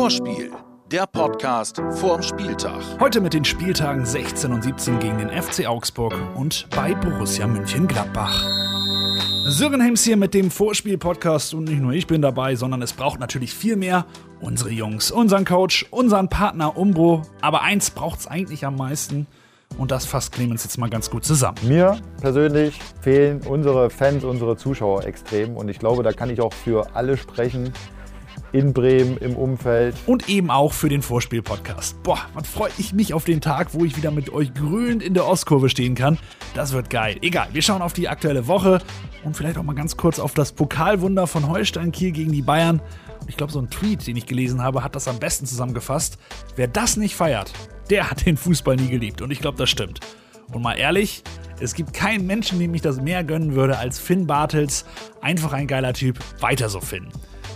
Vorspiel, der Podcast vorm Spieltag. Heute mit den Spieltagen 16 und 17 gegen den FC Augsburg und bei Borussia München-Gladbach. Sören Hems hier mit dem Vorspiel-Podcast und nicht nur ich bin dabei, sondern es braucht natürlich viel mehr. Unsere Jungs, unseren Coach, unseren Partner Umbro. Aber eins braucht es eigentlich am meisten und das fasst Clemens jetzt mal ganz gut zusammen. Mir persönlich fehlen unsere Fans, unsere Zuschauer extrem und ich glaube, da kann ich auch für alle sprechen in Bremen, im Umfeld. Und eben auch für den Vorspiel-Podcast. Boah, wann freue ich mich auf den Tag, wo ich wieder mit euch grünend in der Ostkurve stehen kann. Das wird geil. Egal, wir schauen auf die aktuelle Woche und vielleicht auch mal ganz kurz auf das Pokalwunder von Holstein Kiel gegen die Bayern. Ich glaube, so ein Tweet, den ich gelesen habe, hat das am besten zusammengefasst. Wer das nicht feiert, der hat den Fußball nie geliebt. Und ich glaube, das stimmt. Und mal ehrlich, es gibt keinen Menschen, dem ich das mehr gönnen würde als Finn Bartels. Einfach ein geiler Typ. Weiter so, Finn.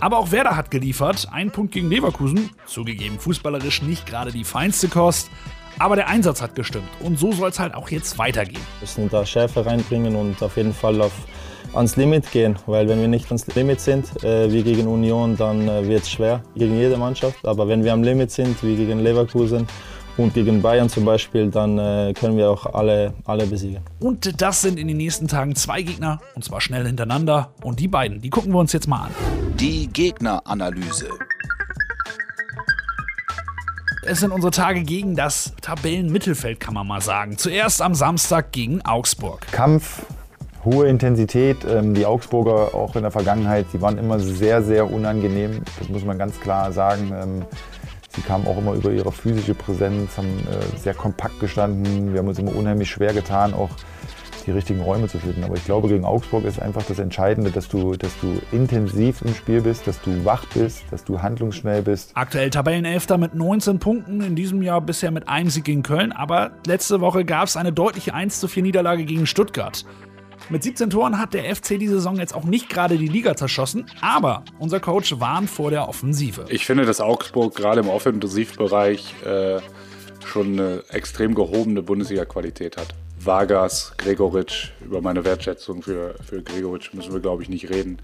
Aber auch Werder hat geliefert. Ein Punkt gegen Leverkusen. Zugegeben, fußballerisch nicht gerade die feinste Kost. Aber der Einsatz hat gestimmt. Und so soll es halt auch jetzt weitergehen. Wir müssen da Schärfe reinbringen und auf jeden Fall auf, ans Limit gehen. Weil wenn wir nicht ans Limit sind, äh, wie gegen Union, dann äh, wird es schwer gegen jede Mannschaft. Aber wenn wir am Limit sind, wie gegen Leverkusen, und gegen Bayern zum Beispiel, dann äh, können wir auch alle, alle besiegen. Und das sind in den nächsten Tagen zwei Gegner, und zwar schnell hintereinander. Und die beiden, die gucken wir uns jetzt mal an. Die Gegneranalyse. Es sind unsere Tage gegen das Tabellenmittelfeld, kann man mal sagen. Zuerst am Samstag gegen Augsburg. Kampf, hohe Intensität. Ähm, die Augsburger auch in der Vergangenheit, die waren immer sehr, sehr unangenehm. Das muss man ganz klar sagen. Sie kamen auch immer über ihre physische Präsenz, haben äh, sehr kompakt gestanden. Wir haben uns immer unheimlich schwer getan, auch die richtigen Räume zu finden. Aber ich glaube, gegen Augsburg ist einfach das Entscheidende, dass du, dass du intensiv im Spiel bist, dass du wach bist, dass du handlungsschnell bist. Aktuell Tabellenelfter mit 19 Punkten, in diesem Jahr bisher mit einem Sieg gegen Köln. Aber letzte Woche gab es eine deutliche 1 zu 4 Niederlage gegen Stuttgart. Mit 17 Toren hat der FC die Saison jetzt auch nicht gerade die Liga zerschossen, aber unser Coach warnt vor der Offensive. Ich finde, dass Augsburg gerade im Offensivbereich äh, schon eine extrem gehobene Bundesliga-Qualität hat. Vargas, Gregoritsch, über meine Wertschätzung für, für Gregoritsch müssen wir, glaube ich, nicht reden.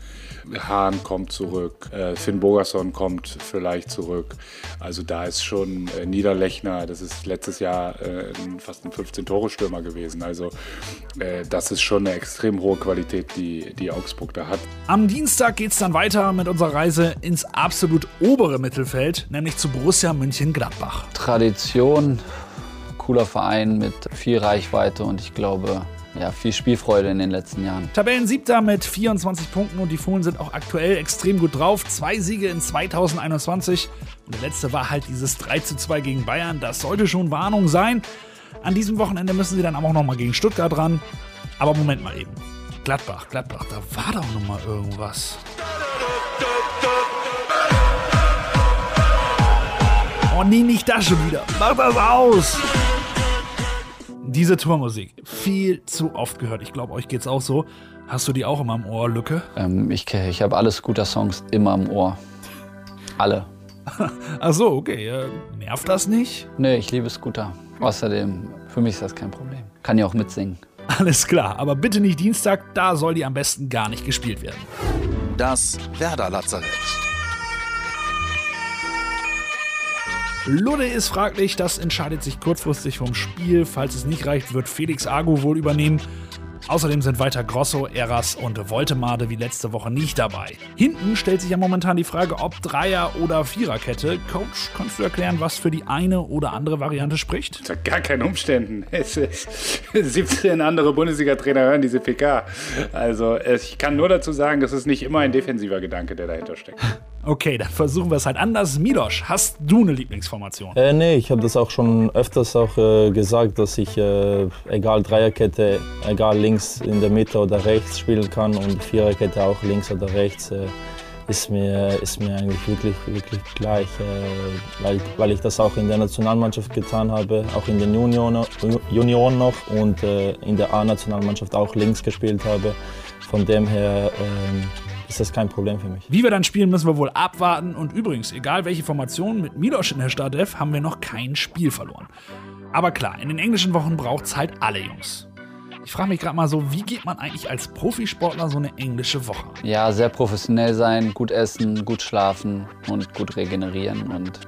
Hahn kommt zurück, äh, Finn Bogerson kommt vielleicht zurück. Also da ist schon äh, Niederlechner, das ist letztes Jahr äh, fast ein 15-Tore-Stürmer gewesen. Also äh, das ist schon eine extrem hohe Qualität, die, die Augsburg da hat. Am Dienstag geht es dann weiter mit unserer Reise ins absolut obere Mittelfeld, nämlich zu Borussia München-Gladbach. Tradition cooler Verein mit viel Reichweite und ich glaube, ja, viel Spielfreude in den letzten Jahren. Tabellensiebter mit 24 Punkten und die Fohlen sind auch aktuell extrem gut drauf. Zwei Siege in 2021 und der letzte war halt dieses 3 zu 2 gegen Bayern. Das sollte schon Warnung sein. An diesem Wochenende müssen sie dann auch noch mal gegen Stuttgart ran. Aber Moment mal eben. Gladbach, Gladbach, da war doch noch mal irgendwas. Oh nee, nicht das schon wieder. Mach das aus! Diese Tourmusik, viel zu oft gehört. Ich glaube, euch geht's auch so. Hast du die auch immer im Ohr, Lücke? Ähm, ich ich habe alle Scooter-Songs immer im Ohr. Alle. Ach so, okay. Äh, nervt das nicht? Nee, ich liebe Scooter. Außerdem, für mich ist das kein Problem. Kann ja auch mitsingen. Alles klar, aber bitte nicht Dienstag, da soll die am besten gar nicht gespielt werden. Das Werder-Lazarett. Ludde ist fraglich, das entscheidet sich kurzfristig vom Spiel. Falls es nicht reicht, wird Felix Agu wohl übernehmen. Außerdem sind weiter Grosso, Eras und Voltemade wie letzte Woche nicht dabei. Hinten stellt sich ja momentan die Frage, ob Dreier- oder Viererkette. Coach, kannst du erklären, was für die eine oder andere Variante spricht? Unter gar keinen Umständen. 17 andere Bundesliga-Trainer hören diese PK. Also ich kann nur dazu sagen, das ist nicht immer ein defensiver Gedanke, der dahinter steckt. Okay, dann versuchen wir es halt anders. Milosch, hast du eine Lieblingsformation? Äh, nee, ich habe das auch schon öfters auch äh, gesagt, dass ich äh, egal Dreierkette, egal links in der Mitte oder rechts spielen kann und Viererkette auch links oder rechts. Äh, ist mir, ist mir eigentlich wirklich, wirklich gleich, äh, weil, weil ich das auch in der Nationalmannschaft getan habe, auch in den Junioren, Junioren noch und äh, in der A-Nationalmannschaft auch links gespielt habe. Von dem her ähm, ist das kein Problem für mich. Wie wir dann spielen, müssen wir wohl abwarten. Und übrigens, egal welche Formation mit Milosch in der Startelf, haben wir noch kein Spiel verloren. Aber klar, in den englischen Wochen braucht es halt alle Jungs. Ich frage mich gerade mal so, wie geht man eigentlich als Profisportler so eine englische Woche? Ja, sehr professionell sein, gut essen, gut schlafen und gut regenerieren und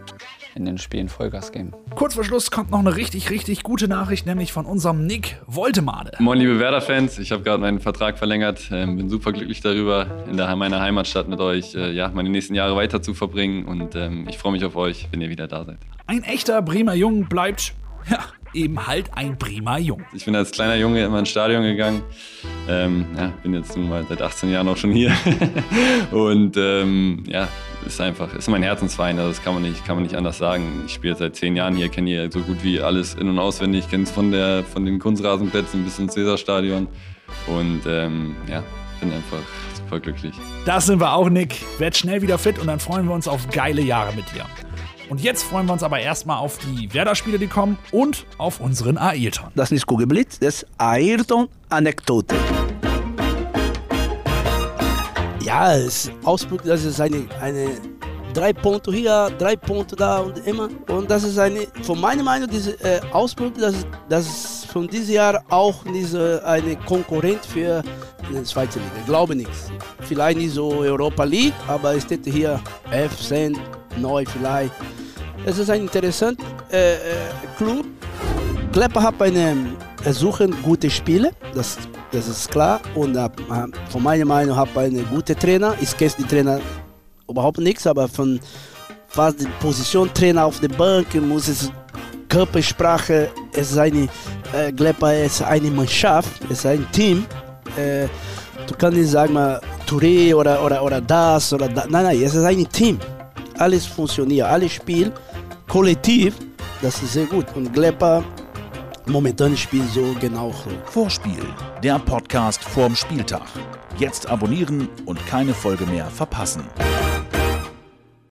in den Spielen Vollgas geben. Kurz vor Schluss kommt noch eine richtig, richtig gute Nachricht, nämlich von unserem Nick Woltemade. Moin, liebe Werder-Fans. Ich habe gerade meinen Vertrag verlängert. Ähm, bin super glücklich darüber, in der, meiner Heimatstadt mit euch äh, ja, meine nächsten Jahre weiter zu verbringen. Und ähm, ich freue mich auf euch, wenn ihr wieder da seid. Ein echter Bremer Jung bleibt, ja, eben halt ein Bremer Jung. Ich bin als kleiner Junge immer ins Stadion gegangen. Ähm, ja, bin jetzt nun mal seit 18 Jahren auch schon hier. und ähm, ja, ist einfach, ist mein Herzensverein, also das kann man nicht, kann man nicht anders sagen. Ich spiele seit zehn Jahren hier, kenne hier so gut wie alles in- und auswendig, kenne es von, von den Kunstrasenplätzen bis ins Cäsarstadion und ähm, ja, bin einfach super glücklich. Das sind wir auch, Nick. Werd schnell wieder fit und dann freuen wir uns auf geile Jahre mit dir. Und jetzt freuen wir uns aber erstmal auf die Werder-Spiele, die kommen und auf unseren Ayrton. Das ist Kugelblitz, das Ayrton-Anekdote. Ja, es Ausflug, das ist eine, eine drei Punkte hier, drei Punkte da und immer. Und das ist eine, von meiner Meinung, diese äh, Ausflug, das, das ist von diesem Jahr auch diese, eine Konkurrent für die zweite Liga. Ich glaube nichts. Vielleicht nicht so Europa League, aber es steht hier F10, neu vielleicht. Es ist ein interessanter äh, äh, Club. Klepper hat eine er suchen gute Spiele, das, das ist klar. Und äh, von meiner Meinung habe einen guten Trainer. Ich kenne die Trainer überhaupt nichts, aber von fast die Position Trainer auf der Bank muss es Körpersprache, es ist eine, äh, Glepper ist eine Mannschaft, es ist ein Team. Äh, du kannst nicht sagen, mal, Touré oder, oder, oder das oder das. Nein, nein, es ist ein Team. Alles funktioniert, alles spielt kollektiv. Das ist sehr gut. Und Glepper momentan spielt so genau so. Vorspiel, der Podcast vorm Spieltag. Jetzt abonnieren und keine Folge mehr verpassen.